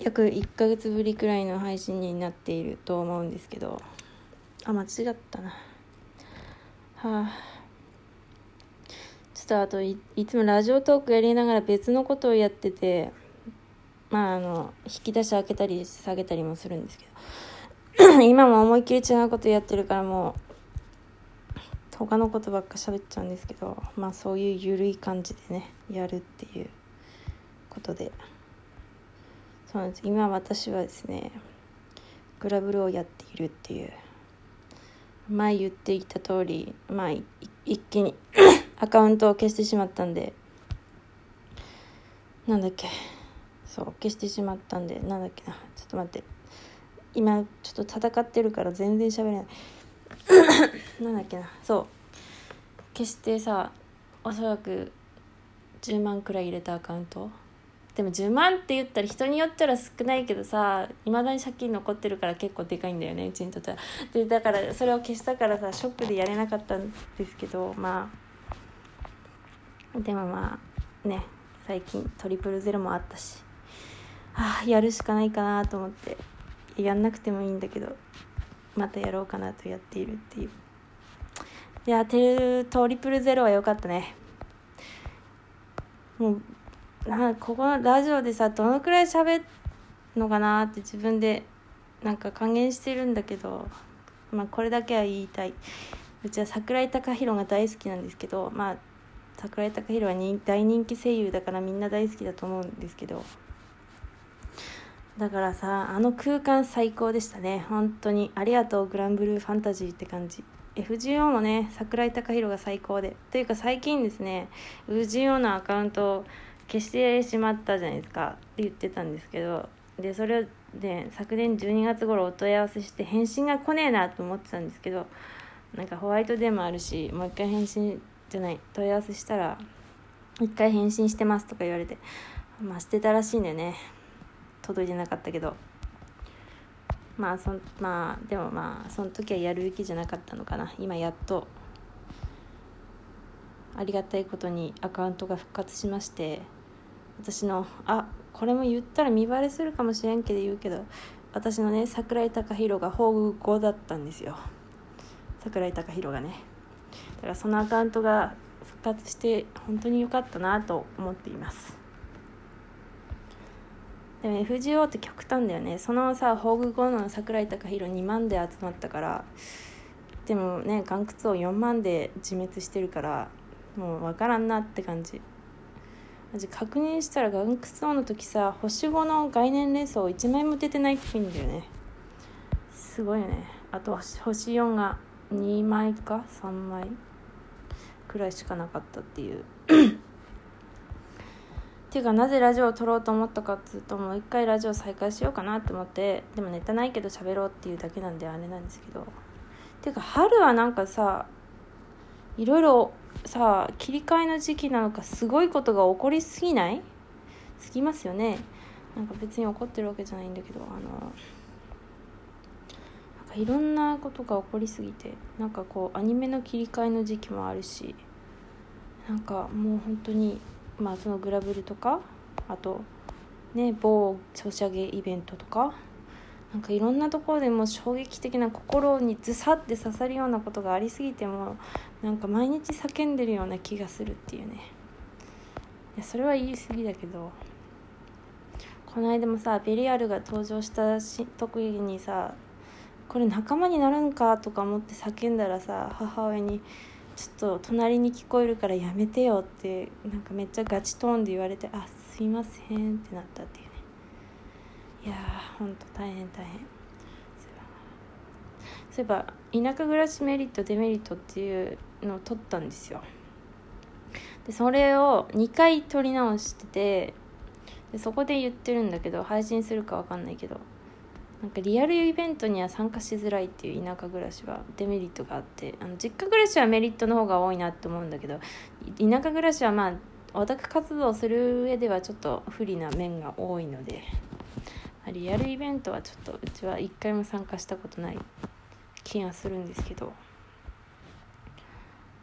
約1ヶ月ぶりくらいの配信になっていると思うんですけど。あ間違ったな。はあ。ちょっとあといつもラジオトークやりながら別のことをやっててまああの引き出し開けたり下げたりもするんですけど。今も思いっきり違うことやってるからもう他のことばっか喋っちゃうんですけどまあそういう緩い感じでねやるっていうことで。そうなんです。今私はですねグラブルをやっているっていう前言っていた通りまあ一気に アカウントを消してしまったんでなんだっけそう消してしまったんでなんだっけなちょっと待って。今ちょっと戦ってるから全然喋れない。なんだっけなそう。消してさおそらく10万くらい入れたアカウント。でも10万って言ったら人によっては少ないけどさいまだに借金残ってるから結構でかいんだよねうちにとっては。でだからそれを消したからさショックでやれなかったんですけどまあ。でもまあね最近トリプルゼロもあったし。あやるしかないかなと思って。やんなくてもいいんだけどまたやろうかなとやっているっていう。いやテルトリプルゼロは良かったね。もうなここのラジオでさどのくらい喋るのかなって自分でなんか還元してるんだけど、まあ、これだけは言いたい。うちは桜井貴弘が大好きなんですけどまあ桜井貴弘は大人気声優だからみんな大好きだと思うんですけどだからさあの空間最高でしたね。本当に。ありがとうグランブルーファンタジーって感じ。FGO もね桜井貴弘が最高で。というか最近ですね FGO のアカウントを消してしまったじゃないですかって言ってたんですけどでそれで昨年12月頃お問い合わせして返信が来ねえなと思ってたんですけどなんかホワイトデーもあるしもう一回返信じゃない問い合わせしたら一回返信してますとか言われてまあしてたらしいんだよね。届いてなかったけど。まあそまあでもまあその時はやるべきじゃなかったのかな。今やっとありがたいことにアカウントが復活しまして私のあこれも言ったら見バレするかもしれんけど言うけど私のね桜井貴弘が宝具5だったんですよ。桜井貴弘がね。だからそのアカウントが復活して本当に良かったなと思っています。でも FGO って極端だよね。そのさ宝具5の桜井貴弘2万で集まったからでもね岩窟を4万で自滅してるからもう分からんなって感じ。マジ確認したら岩窟王の時さ星5の概念連想1枚も出てないっぽいんだよね。すごいよね。あと星4が2枚か？3枚くらいしかなかったっていう。っ ていうかなぜラジオを撮ろうと思ったかっつうともう一回ラジオ再開しようかなって思ってでもネタないけど喋ろうっていうだけなんであれなんですけど。っていうか春はなんかさいろいろさ切り替えの時期なのかすごいことが起こりすぎない？すぎますよね。なんか別に怒ってるわけじゃないんだけどあのなんかいろんなことが起こりすぎてなんかこうアニメの切り替えの時期もあるしなんかもう本当にまあそのグラブルとかあとね某ソシャゲイベントとかなんかいろんなところでも衝撃的な心にズサって刺さるようなことがありすぎてもなんか毎日叫んでるような気がするっていうね。いやそれは言い過ぎだけど。この間もさベリアルが登場した時にさこれ仲間になるんかとか思って叫んだらさ母親にちょっと隣に聞こえるからやめてよってなんかめっちゃガチトーンで言われてあすいませんってなったっていうね。いやーほんと大変大変。えば田舎暮らしメリットデメリットっていうのを取ったんですよ。でそれを2回撮り直しててでそこで言ってるんだけど配信するか分かんないけどなんかリアルイベントには参加しづらいっていう田舎暮らしはデメリットがあってあの実家暮らしはメリットの方が多いなって思うんだけど田舎暮らしはまあオタク活動する上ではちょっと不利な面が多いのでリアルイベントはちょっとうちは一回も参加したことない。気がするんですけど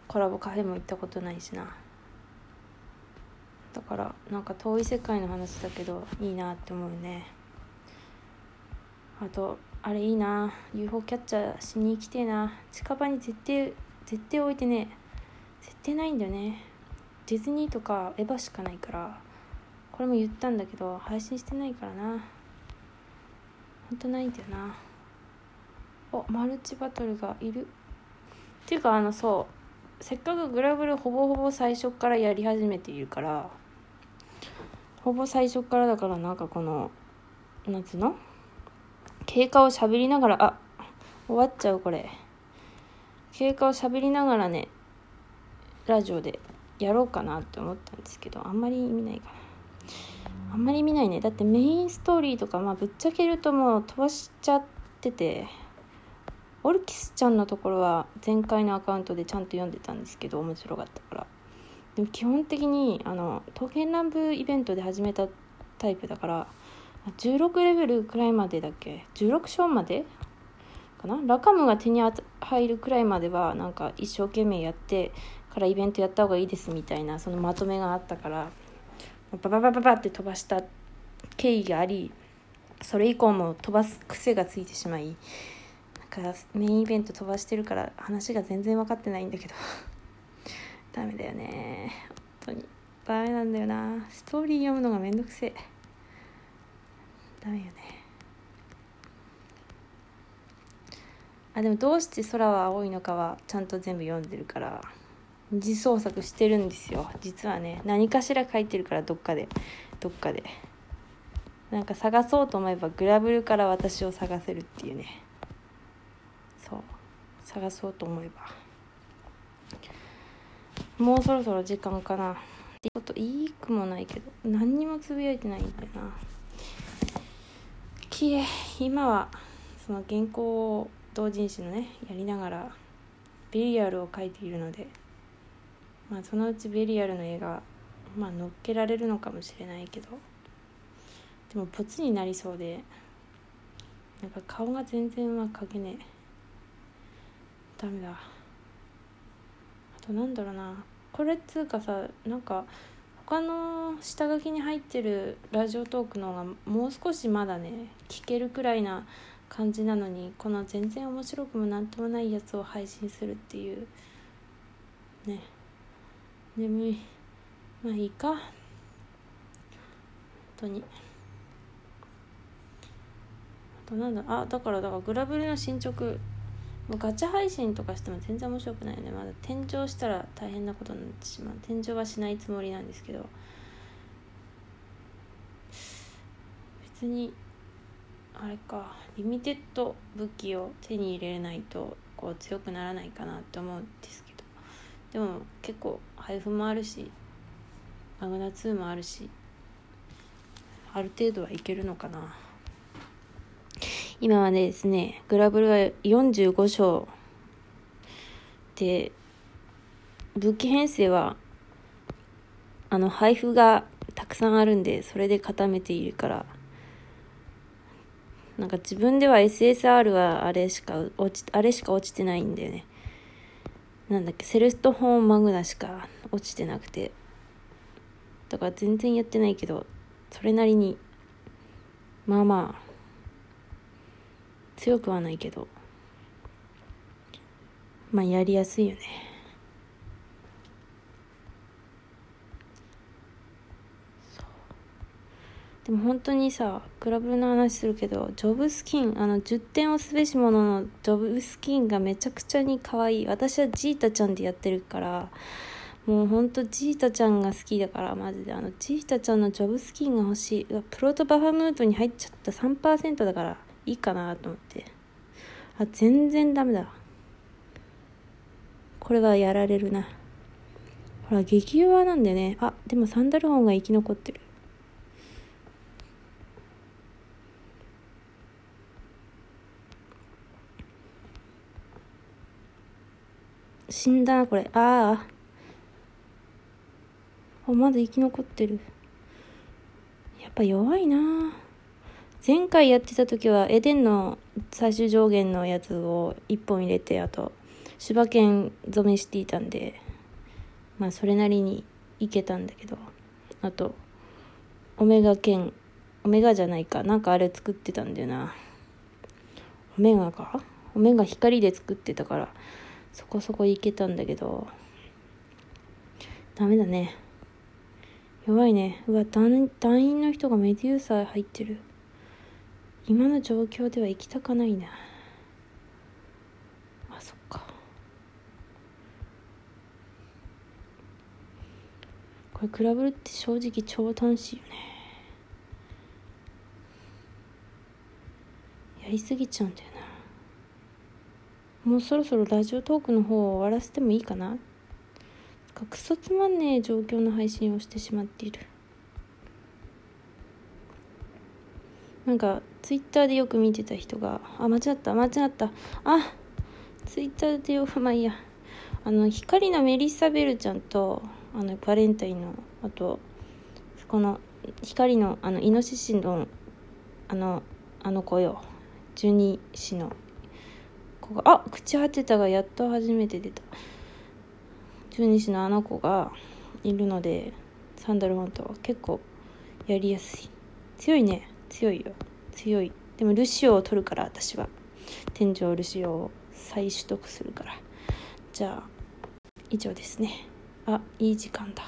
コラボカフェも行ったことないしな。だからなんか遠い世界の話だけどいいなって思うね。あとあれいいな。UFO キャッチャーしに行きてえな。近場に絶対絶対置いてね絶対ないんだよね。ディズニーとかエヴァしかないからこれも言ったんだけど配信してないからな。ほんとないんだよな。おマルチバトルがいる。っていうかあのそうせっかくグラブルほぼほぼ最初からやり始めているからほぼ最初からだからなんかこのなんつうの？経過を喋りながらあ終わっちゃうこれ。経過を喋りながらねラジオでやろうかなって思ったんですけどあんまり意味ないかな。あんまり見ないね。だってメインストーリーとかまあぶっちゃけるともう飛ばしちゃってて。オルキスちゃんのところは前回のアカウントでちゃんと読んでたんですけど面白かったから。でも基本的にあの刀剣乱舞イベントで始めたタイプだから16レベルくらいまでだっけ？16章までかな？ラカムが手に入るくらいまではなんか一生懸命やってからイベントやった方がいいですみたいなそのまとめがあったからバババババって飛ばした経緯がありそれ以降も飛ばす癖がついてしまいなんかメインイベント飛ばしてるから話が全然分かってないんだけど。ダメだよね。本当に。ダメなんだよな。ストーリー読むのがめんどくせえ。ダメよね。あでもどうして空は青いのかはちゃんと全部読んでるから二次創作してるんですよ。実はね何かしら書いてるからどっかでどっかで。なんか探そうと思えばグラブルから私を探せるっていうね。探そうと思えば。もうそろそろ時間かな。ってこといいくもないけど何にもつぶやいてないんだよな。きれ今はその原稿を同人誌のねやりながらベリアルを書いているのでまあそのうちベリアルの絵がまあ乗っけられるのかもしれないけどでもポツになりそうでなんか顔が全然は描けねえ。ダメだ。あとなんだろうな。これっつうかさなんか他の下書きに入ってるラジオトークの方がもう少しまだね聞けるくらいな感じなのにこの全然面白くもなんともないやつを配信するっていう。ね。眠い。まあいいか。本当に。あとなんだあだからだからグラブルの進捗もうガチャ配信とかしても全然面白くないよね。まだ天井したら大変なことになってしまう。天井はしないつもりなんですけど。別にあれか。リミテッド武器を手に入れないとこう強くならないかなって思うんですけど。でも結構配布もあるしマグナ2もあるしある程度はいけるのかな。今はねですねグラブルは45章で武器編成はあの配布がたくさんあるんでそれで固めているからなんか自分では SSR はあれしか落ちあれしか落ちてないんだよね。なんだっけセルストホーンマグナしか落ちてなくて。だから全然やってないけどそれなりにまあまあ強くはないけどまあやりやすいよね。でも本当にさクラブの話するけどジョブスキンあの10点をすべしもののジョブスキンがめちゃくちゃに可愛い。私はジータちゃんでやってるからもうほんとジータちゃんが好きだからマジで。あのジータちゃんのジョブスキンが欲しい。プロトバフムートに入っちゃった。3%だから。いいかなと思って。あ全然ダメだこれはやられるな。ほら激弱なんだよね。あでもサンダルホンが生き残ってる。死んだなこれ。ああまだ生き残ってる。やっぱ弱いな。前回やってた時はエデンの最終上限のやつを1本入れてあと柴犬染めしていたんでまあそれなりにいけたんだけどあとオメガ剣オメガじゃないかなんかあれ作ってたんだよな。オメガか？オメガ光で作ってたからそこそこいけたんだけどダメだね。弱いね。うわ団団員の人がメデューサー入ってる。今の状況では行きたかないな。あそっか。これクラブルって正直超楽しいよね。やりすぎちゃうんだよな。もうそろそろラジオトークの方を終わらせてもいいかな。かクソつまんねえ状況の配信をしてしまっている。なんかツイッターでよく見てた人があ間違った間違った。あツイッターでよく まあいいや。あの光のメリッサ・ベルちゃんとあのバレンタインのあとこの光のあのイノシシのあのあの子よ。十二支の。子があ口当てたがやっと初めて出た。十二支のあの子がいるのでサンダルフォントは結構やりやすい。強いね。強いよ。強い。でもルシオを取るから私は。天井ルシオを再取得するから。じゃあ以上ですね。あいい時間だ。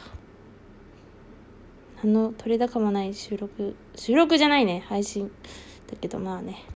あの取れ高もない収録。収録じゃないね配信。だけどまあね。